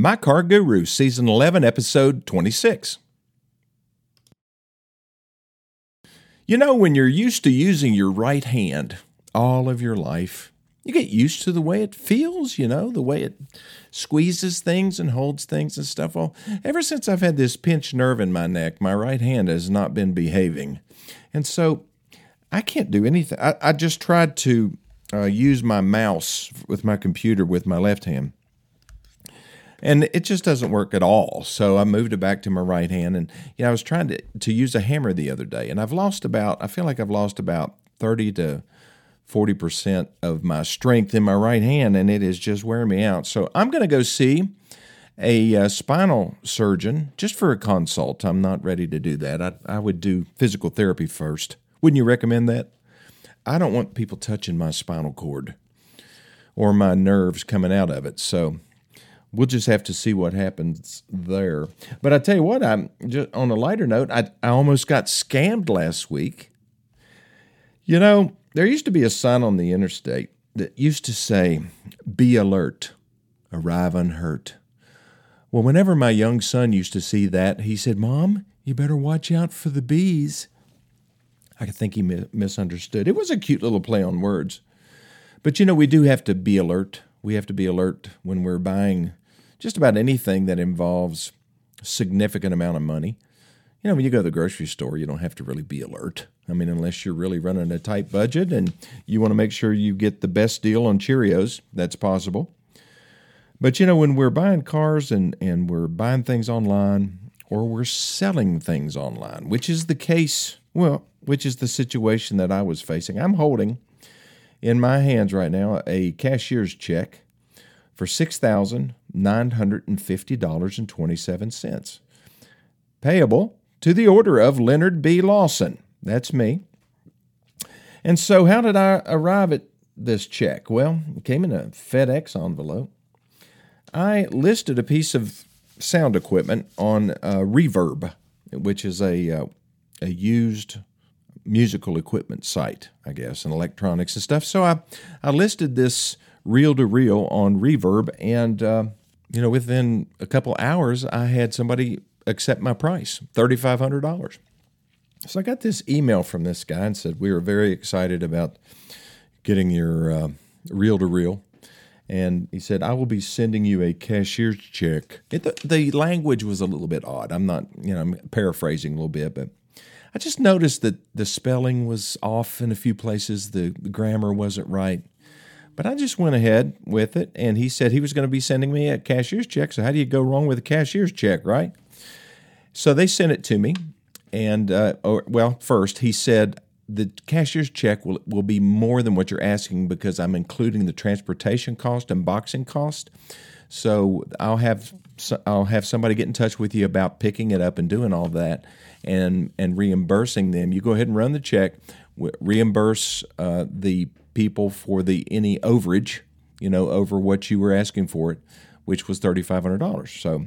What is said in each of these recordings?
My Car Guru, Season 11, Episode 26. You know, when you're used to using your right hand all of your life, you get used to the way it feels, you know, the way it squeezes things and holds things and stuff. Well, ever since I've had this pinched nerve in my neck, my right hand has not been behaving. And so I can't do anything. I, I just tried to uh, use my mouse with my computer with my left hand. And it just doesn't work at all. So I moved it back to my right hand. And, you know, I was trying to, to use a hammer the other day. And I've lost about, I feel like I've lost about 30 to 40% of my strength in my right hand. And it is just wearing me out. So I'm going to go see a uh, spinal surgeon just for a consult. I'm not ready to do that. I, I would do physical therapy first. Wouldn't you recommend that? I don't want people touching my spinal cord or my nerves coming out of it. So we'll just have to see what happens there. But I tell you what, I'm just on a lighter note. I, I almost got scammed last week. You know, there used to be a sign on the interstate that used to say, "Be alert, arrive unhurt." Well, whenever my young son used to see that, he said, "Mom, you better watch out for the bees." I think he misunderstood. It was a cute little play on words. But you know, we do have to be alert. We have to be alert when we're buying just about anything that involves significant amount of money. You know, when you go to the grocery store, you don't have to really be alert. I mean, unless you're really running a tight budget and you want to make sure you get the best deal on Cheerios, that's possible. But you know, when we're buying cars and, and we're buying things online or we're selling things online, which is the case, well, which is the situation that I was facing. I'm holding in my hands right now a cashier's check for $6,950.27, payable to the order of Leonard B. Lawson. That's me. And so, how did I arrive at this check? Well, it came in a FedEx envelope. I listed a piece of sound equipment on uh, Reverb, which is a, uh, a used musical equipment site, I guess, and electronics and stuff. So I, I listed this reel to reel on Reverb, and uh, you know, within a couple hours, I had somebody accept my price, thirty five hundred dollars. So I got this email from this guy and said we were very excited about getting your reel to reel. And he said, I will be sending you a cashier's check. It, the, the language was a little bit odd. I'm not, you know, I'm paraphrasing a little bit, but I just noticed that the spelling was off in a few places, the, the grammar wasn't right. But I just went ahead with it, and he said he was going to be sending me a cashier's check. So, how do you go wrong with a cashier's check, right? So, they sent it to me. And, uh, or, well, first, he said, the cashier's check will, will be more than what you're asking because I'm including the transportation cost and boxing cost. So I'll have I'll have somebody get in touch with you about picking it up and doing all that and and reimbursing them. You go ahead and run the check, reimburse uh, the people for the any overage, you know, over what you were asking for it, which was thirty five hundred dollars. So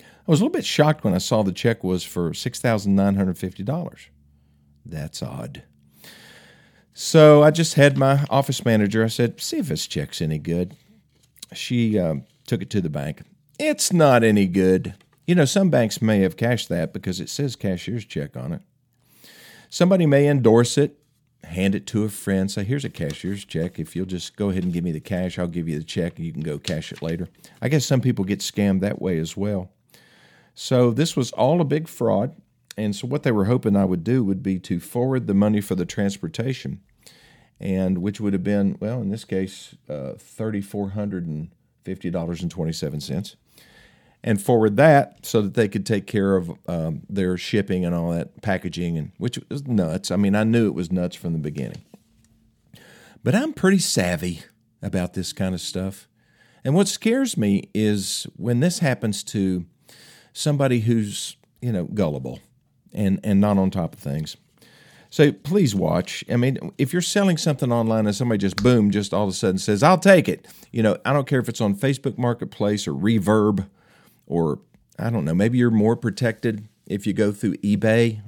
I was a little bit shocked when I saw the check was for six thousand nine hundred fifty dollars. That's odd. So I just had my office manager. I said, "See if this check's any good." She uh, took it to the bank. It's not any good. You know, some banks may have cashed that because it says cashier's check on it. Somebody may endorse it, hand it to a friend, say, Here's a cashier's check. If you'll just go ahead and give me the cash, I'll give you the check and you can go cash it later. I guess some people get scammed that way as well. So this was all a big fraud. And so what they were hoping I would do would be to forward the money for the transportation, and which would have been, well, in this case, uh, $3,450.27 and forward that so that they could take care of um, their shipping and all that packaging, and which was nuts. I mean, I knew it was nuts from the beginning. But I'm pretty savvy about this kind of stuff. And what scares me is when this happens to somebody who's, you know, gullible and, and not on top of things. So please watch. I mean, if you're selling something online and somebody just boom, just all of a sudden says, I'll take it. You know, I don't care if it's on Facebook Marketplace or Reverb or I don't know, maybe you're more protected if you go through eBay.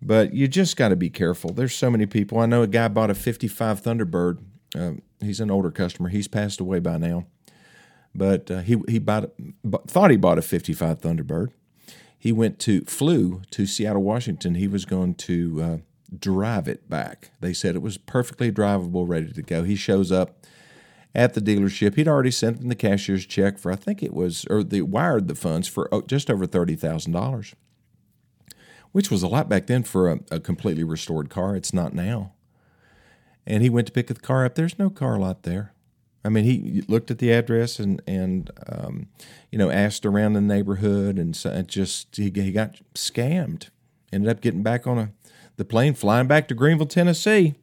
But you just got to be careful. There's so many people. I know a guy bought a 55 Thunderbird. Uh, he's an older customer. He's passed away by now. but uh, he he bought, thought he bought a 55 Thunderbird. He went to flew to Seattle, Washington. He was going to uh, drive it back. They said it was perfectly drivable, ready to go. He shows up at the dealership. He'd already sent them the cashier's check for I think it was or they wired the funds for oh, just over thirty thousand dollars, which was a lot back then for a, a completely restored car. It's not now. And he went to pick the car up. There's no car lot there. I mean, he looked at the address and and um, you know asked around the neighborhood, and so just he, he got scammed. Ended up getting back on a the plane, flying back to Greeneville, Tennessee.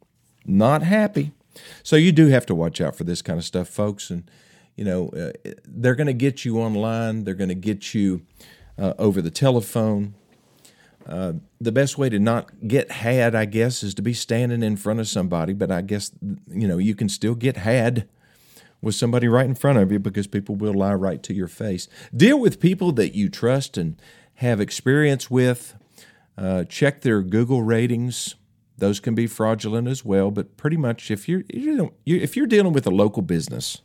Not happy. So you do have to watch out for this kind of stuff, folks. And you know uh, they're going to get you online. They're going to get you uh, over the telephone. Uh, the best way to not get had, I guess, is to be standing in front of somebody. But I guess you know you can still get had with somebody right in front of you because people will lie right to your face. Deal with people that you trust and have experience with. Uh, check their Google ratings. Those can be fraudulent as well. But pretty much, if you're if you're dealing with a local business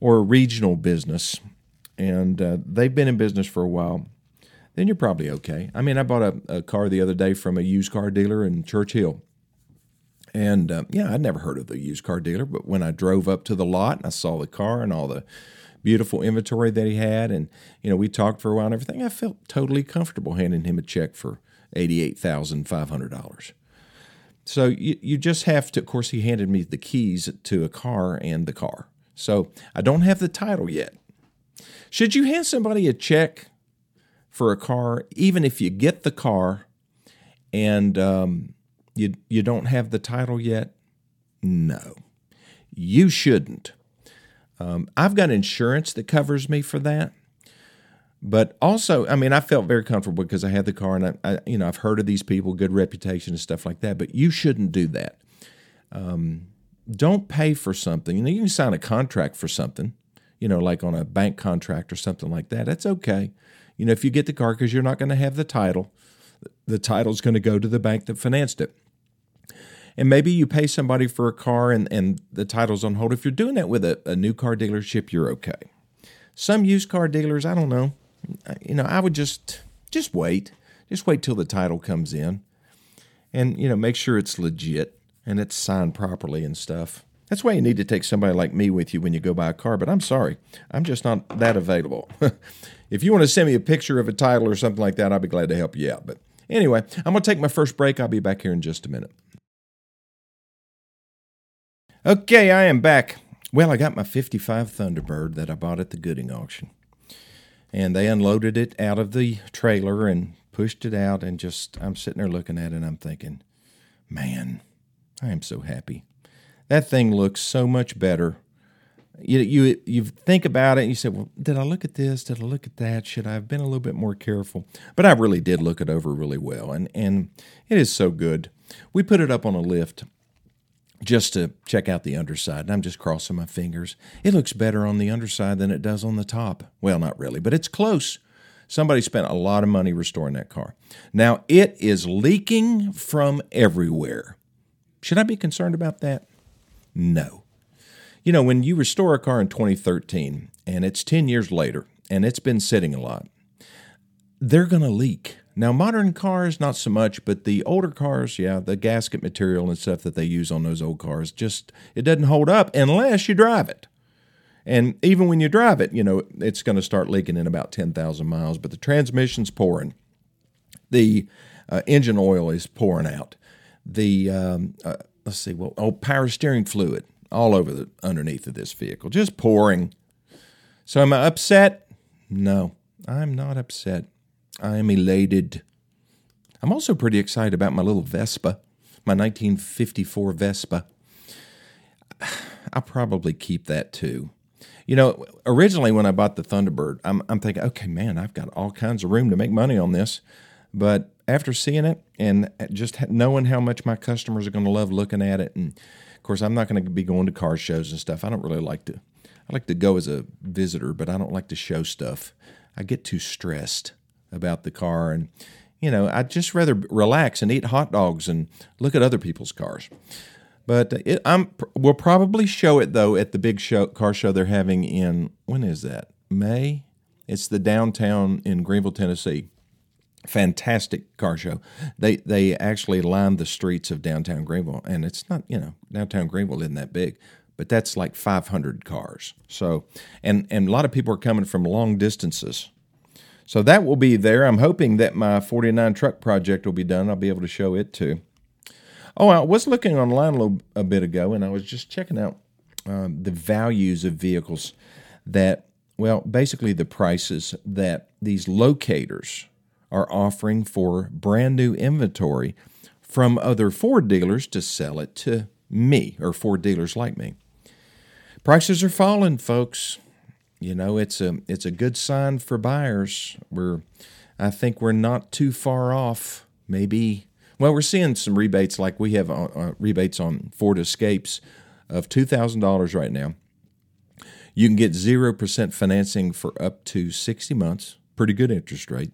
or a regional business, and uh, they've been in business for a while, then you're probably okay. I mean, I bought a, a car the other day from a used car dealer in Church Hill and uh, yeah, I'd never heard of the used car dealer, but when I drove up to the lot and I saw the car and all the beautiful inventory that he had, and you know, we talked for a while and everything, I felt totally comfortable handing him a check for eighty-eight thousand five hundred dollars. So you, you just have to. Of course, he handed me the keys to a car and the car. So I don't have the title yet. Should you hand somebody a check for a car, even if you get the car and um, you, you don't have the title yet? No, you shouldn't. Um, I've got insurance that covers me for that. But also, I mean, I felt very comfortable because I had the car, and I, I, you know, I've heard of these people, good reputation and stuff like that. But you shouldn't do that. Um, don't pay for something. You know, you can sign a contract for something, you know, like on a bank contract or something like that. That's okay. You know, if you get the car because you're not going to have the title, the title's going to go to the bank that financed it and maybe you pay somebody for a car and, and the title's on hold. If you're doing that with a, a new car dealership, you're okay. Some used car dealers, I don't know. You know, I would just just wait. Just wait till the title comes in. And, you know, make sure it's legit and it's signed properly and stuff. That's why you need to take somebody like me with you when you go buy a car, but I'm sorry. I'm just not that available. if you want to send me a picture of a title or something like that, I'll be glad to help you out. But anyway, I'm going to take my first break. I'll be back here in just a minute. Okay, I am back. Well, I got my 55 Thunderbird that I bought at the Gooding auction. And they unloaded it out of the trailer and pushed it out. And just, I'm sitting there looking at it and I'm thinking, man, I am so happy. That thing looks so much better. You, you, you think about it and you say, well, did I look at this? Did I look at that? Should I have been a little bit more careful? But I really did look it over really well. And, and it is so good. We put it up on a lift just to check out the underside. And I'm just crossing my fingers. It looks better on the underside than it does on the top. Well, not really, but it's close. Somebody spent a lot of money restoring that car. Now, it is leaking from everywhere. Should I be concerned about that? No. You know, when you restore a car in 2013 and it's 10 years later and it's been sitting a lot, they're going to leak. Now, modern cars, not so much, but the older cars, yeah, the gasket material and stuff that they use on those old cars, just it doesn't hold up unless you drive it. And even when you drive it, you know, it's going to start leaking in about 10,000 miles, but the transmission's pouring. The uh, engine oil is pouring out. The, um, uh, let's see, well, oh, power steering fluid all over the underneath of this vehicle, just pouring. So am I upset? No, I'm not upset. I am elated. I'm also pretty excited about my little Vespa, my 1954 Vespa. I'll probably keep that too. You know, originally when I bought the Thunderbird, I'm, I'm thinking, okay, man, I've got all kinds of room to make money on this. But after seeing it and just knowing how much my customers are going to love looking at it, and of course, I'm not going to be going to car shows and stuff. I don't really like to. I like to go as a visitor, but I don't like to show stuff. I get too stressed about the car. And, you know, I'd just rather relax and eat hot dogs and look at other people's cars. But it, I'm we'll probably show it though at the big show car show they're having in when is that May? It's the downtown in greeneville Tennessee. Fantastic car show. They they actually line the streets of downtown Greeneville, and it's not you know downtown Greeneville isn't that big, but that's like 500 cars. So and and a lot of people are coming from long distances. So that will be there. I'm hoping that my 49 truck project will be done. I'll be able to show it too. Oh, I was looking online a little a bit ago, and I was just checking out um, the values of vehicles that, well, basically the prices that these locators are offering for brand new inventory from other Ford dealers to sell it to me or Ford dealers like me. Prices are falling, folks. You know, it's a it's a good sign for buyers. We're I think we're not too far off. Maybe well, we're seeing some rebates like we have uh, rebates on Ford Escapes of $2,000 right now. You can get 0% financing for up to 60 months, pretty good interest rate,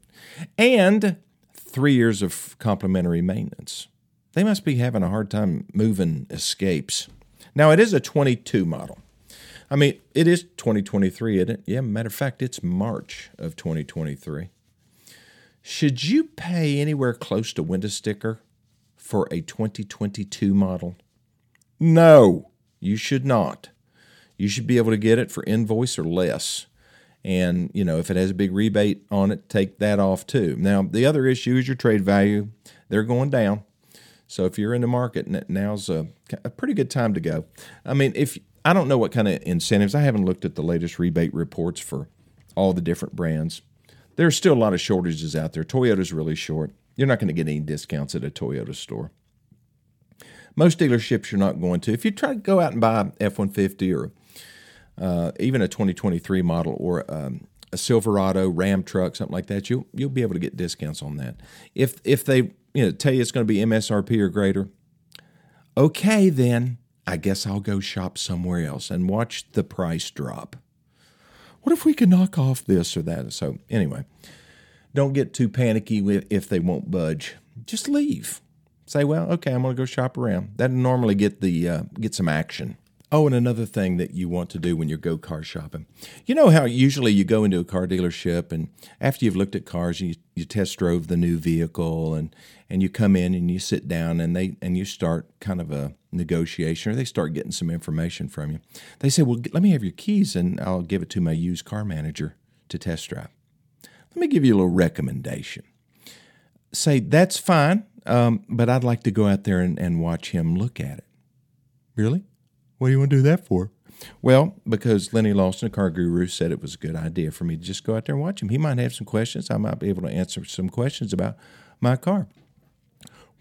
and three years of complimentary maintenance. They must be having a hard time moving Escapes. Now, it is a 22 model. I mean, it is 2023, isn't it? Yeah, matter of fact, it's March of 2023. Should you pay anywhere close to window sticker for a 2022 model? No, you should not. You should be able to get it for invoice or less. And, you know, if it has a big rebate on it, take that off too. Now, the other issue is your trade value. They're going down. So if you're in the market, now's a, a pretty good time to go. I mean, if I don't know what kind of incentives, I haven't looked at the latest rebate reports for all the different brands there's still a lot of shortages out there. Toyota's really short. You're not going to get any discounts at a Toyota store. Most dealerships you're not going to. If you try to go out and buy F 150 or uh, even a 2023 model or um, a Silverado, Ram truck, something like that, you'll you'll be able to get discounts on that. If if they you know tell you it's going to be MSRP or greater, okay then I guess I'll go shop somewhere else and watch the price drop what if we could knock off this or that? So, anyway, don't get too panicky if they won't budge. Just leave. Say, well, okay, I'm going to go shop around. That normally get the uh, get some action. Oh, and another thing that you want to do when you go car shopping. You know how usually you go into a car dealership and after you've looked at cars, you, you test drove the new vehicle and, and you come in and you sit down and they and you start kind of a negotiation or they start getting some information from you. They say, Well, let me have your keys and I'll give it to my used car manager to test drive. Let me give you a little recommendation. Say, That's fine, um, but I'd like to go out there and, and watch him look at it. Really? What do you want to do that for? Well, because Lennie Lawson, a car guru, said it was a good idea for me to just go out there and watch him. He might have some questions. I might be able to answer some questions about my car.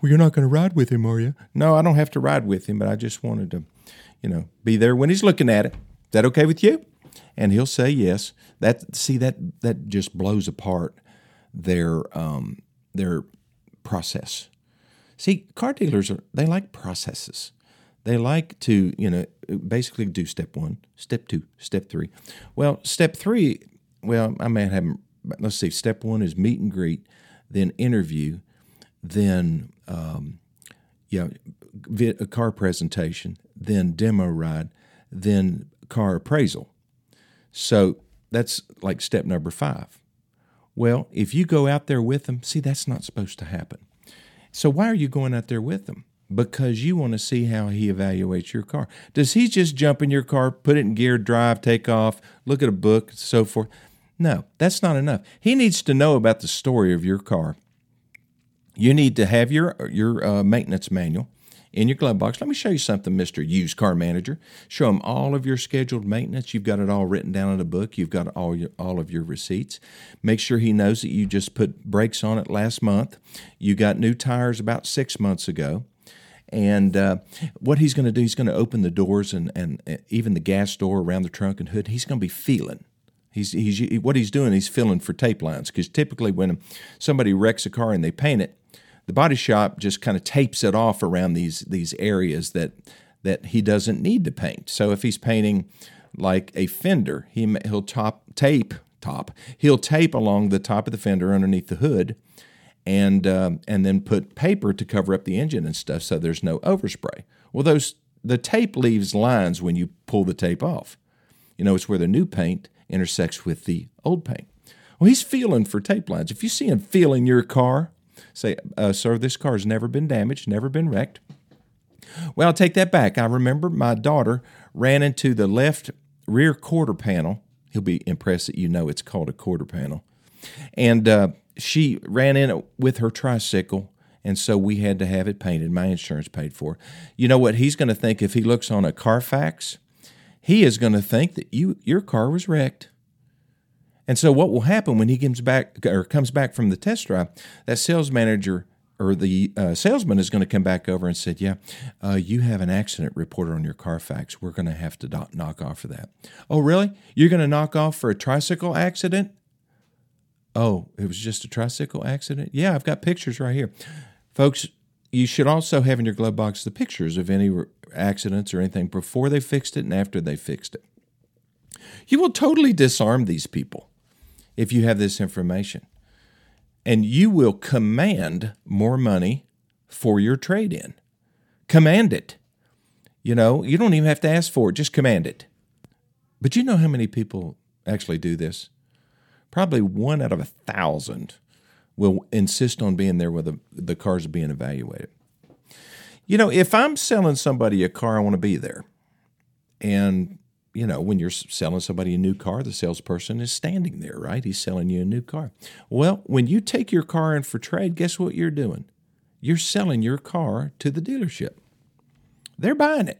Well, you're not going to ride with him, are you? No, I don't have to ride with him, but I just wanted to, you know, be there when he's looking at it. Is that okay with you? And he'll say yes. That see that that just blows apart their um, their process. See, car dealers are they like processes. They like to, you know, basically do step one, step two, step three. Well, step three, well, I may have, let's see, step one is meet and greet, then interview, then, um, yeah, a car presentation, then demo ride, then car appraisal. So that's like step number five. Well, if you go out there with them, see, that's not supposed to happen. So why are you going out there with them? because you want to see how he evaluates your car. Does he just jump in your car, put it in gear, drive, take off, look at a book, so forth? No, that's not enough. He needs to know about the story of your car. You need to have your your uh, maintenance manual in your glove box. Let me show you something, Mr. Used Car Manager. Show him all of your scheduled maintenance. You've got it all written down in a book. You've got all your, all of your receipts. Make sure he knows that you just put brakes on it last month. You got new tires about six months ago. And uh, what he's going to do, he's going to open the doors and, and even the gas door around the trunk and hood. He's going to be feeling. He's, he's what he's doing. He's filling for tape lines because typically when somebody wrecks a car and they paint it, the body shop just kind of tapes it off around these these areas that that he doesn't need to paint. So if he's painting like a fender, he he'll top tape top. He'll tape along the top of the fender underneath the hood and uh, and then put paper to cover up the engine and stuff so there's no overspray. Well, those the tape leaves lines when you pull the tape off. You know, it's where the new paint intersects with the old paint. Well, he's feeling for tape lines. If you see him feeling your car, say, uh, sir, this car's never been damaged, never been wrecked. Well, I'll take that back. I remember my daughter ran into the left rear quarter panel. He'll be impressed that you know it's called a quarter panel. And uh, she ran in with her tricycle, and so we had to have it painted. My insurance paid for. You know what he's going to think if he looks on a Carfax? He is going to think that you your car was wrecked. And so what will happen when he comes back or comes back from the test drive? That sales manager or the uh, salesman is going to come back over and said, "Yeah, uh, you have an accident reported on your Carfax. We're going to have to knock off for that." Oh, really? You're going to knock off for a tricycle accident? Oh, it was just a tricycle accident? Yeah, I've got pictures right here, folks. You should also have in your glove box the pictures of any accidents or anything before they fixed it and after they fixed it. You will totally disarm these people if you have this information and you will command more money for your trade in. Command it. You know, you don't even have to ask for it, just command it. But you know how many people actually do this? Probably one out of a thousand will insist on being there when the, the cars being evaluated. You know, if I'm selling somebody a car, I want to be there. And you know, when you're selling somebody a new car, the salesperson is standing there, right? He's selling you a new car. Well, when you take your car in for trade, guess what you're doing? You're selling your car to the dealership. They're buying it.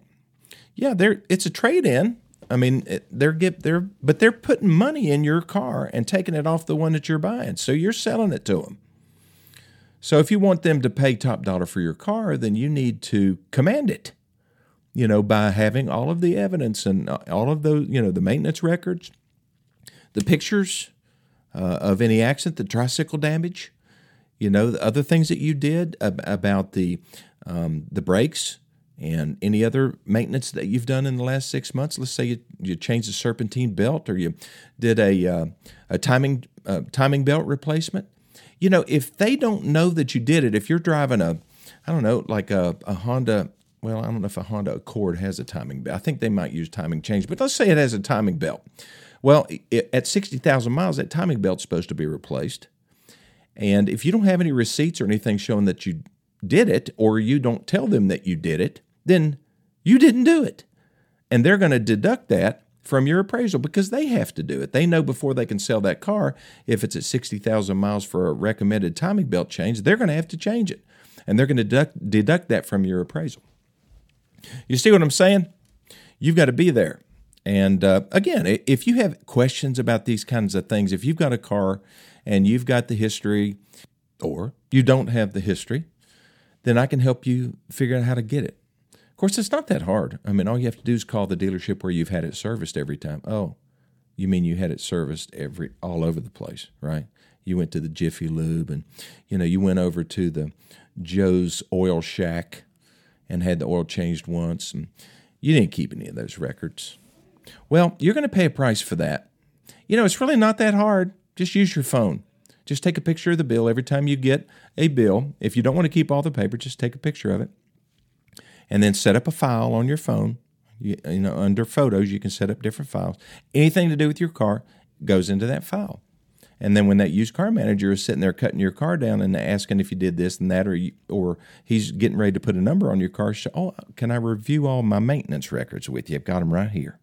Yeah, they're it's a trade in. I mean, they're get they're but they're putting money in your car and taking it off the one that you're buying. So you're selling it to them. So if you want them to pay top dollar for your car, then you need to command it you know, by having all of the evidence and all of those, you know, the maintenance records, the pictures uh, of any accident, the tricycle damage, you know, the other things that you did ab- about the um, the brakes and any other maintenance that you've done in the last six months. Let's say you, you changed the serpentine belt or you did a uh, a timing uh, timing belt replacement. You know, if they don't know that you did it, if you're driving a I don't know, like a, a Honda well, I don't know if a Honda Accord has a timing belt. I think they might use timing chains, but let's say it has a timing belt. Well, it, at 60,000 miles, that timing belt's supposed to be replaced. And if you don't have any receipts or anything showing that you did it, or you don't tell them that you did it, then you didn't do it. And they're going to deduct that from your appraisal because they have to do it. They know before they can sell that car, if it's at 60,000 miles for a recommended timing belt change, they're going to have to change it. And they're going to deduct, deduct that from your appraisal. You see what I'm saying? You've got to be there. And uh, again, if you have questions about these kinds of things, if you've got a car and you've got the history, or you don't have the history, then I can help you figure out how to get it. Of course, it's not that hard. I mean, all you have to do is call the dealership where you've had it serviced every time. Oh, you mean you had it serviced every all over the place, right? You went to the Jiffy Lube, and you know you went over to the Joe's Oil Shack and had the oil changed once, and you didn't keep any of those records. Well, you're going to pay a price for that. You know, it's really not that hard. Just use your phone. Just take a picture of the bill every time you get a bill. If you don't want to keep all the paper, just take a picture of it. And then set up a file on your phone. You, you know, under photos, you can set up different files. Anything to do with your car goes into that file. And then when that used car manager is sitting there cutting your car down and asking if you did this and that, or you, or he's getting ready to put a number on your car, so, oh, can I review all my maintenance records with you? I've got them right here.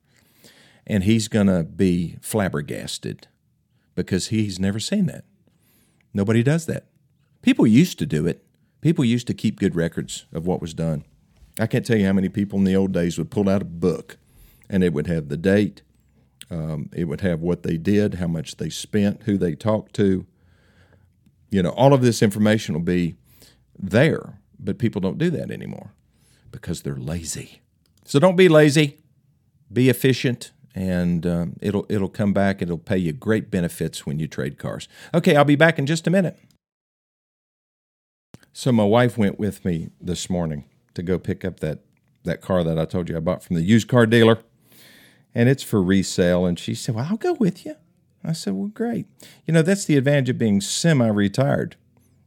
And he's to be flabbergasted because he's never seen that. Nobody does that. People used to do it. People used to keep good records of what was done. I can't tell you how many people in the old days would pull out a book and it would have the date, um, it would have what they did, how much they spent, who they talked to. You know, all of this information will be there, but people don't do that anymore because they're lazy. So don't be lazy. Be efficient, and um, it'll it'll come back. It'll pay you great benefits when you trade cars. Okay, I'll be back in just a minute. So my wife went with me this morning to go pick up that that car that I told you I bought from the used car dealer and it's for resale. And she said, Well, I'll go with you. I said, Well, great. You know, that's the advantage of being semi retired,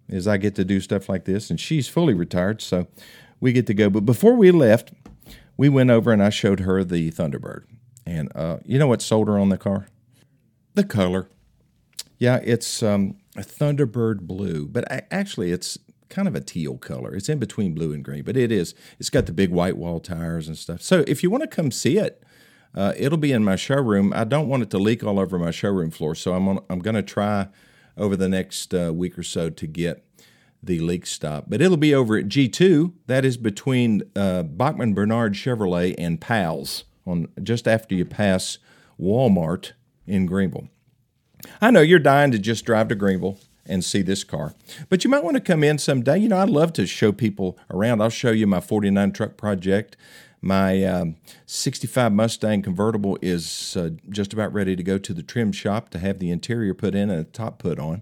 is I get to do stuff like this. And she's fully retired, so we get to go. But before we left, we went over and I showed her the Thunderbird. And uh, you know what sold her on the car? The color. Yeah, it's um, a Thunderbird blue, but actually it's kind of a teal color. It's in between blue and green, but it is. It's got the big white wall tires and stuff. So if you want to come see it, uh, it'll be in my showroom. I don't want it to leak all over my showroom floor, so I'm on, I'm going to try over the next uh, week or so to get the leak stop. But it'll be over at G2. That is between uh, Bachman Bernard Chevrolet and Pals on just after you pass Walmart in Greeneville. I know you're dying to just drive to Greeneville and see this car, but you might want to come in someday. You know, I'd love to show people around. I'll show you my 49 truck project. My um, 65 Mustang convertible is uh, just about ready to go to the trim shop to have the interior put in and a top put on.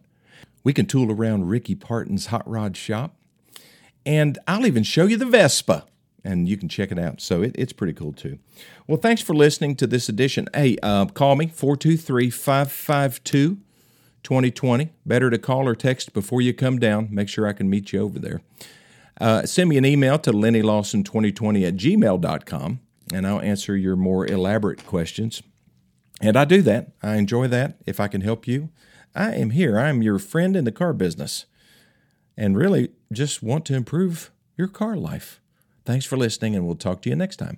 We can tool around Ricky Parton's hot rod shop. And I'll even show you the Vespa, and you can check it out. So it, it's pretty cool too. Well, thanks for listening to this edition. Hey, uh, call me 423 552 2020. Better to call or text before you come down. Make sure I can meet you over there. Uh, send me an email to lennylawson2020 at gmail.com, and I'll answer your more elaborate questions. And I do that. I enjoy that. If I can help you, I am here. I am your friend in the car business and really just want to improve your car life. Thanks for listening, and we'll talk to you next time.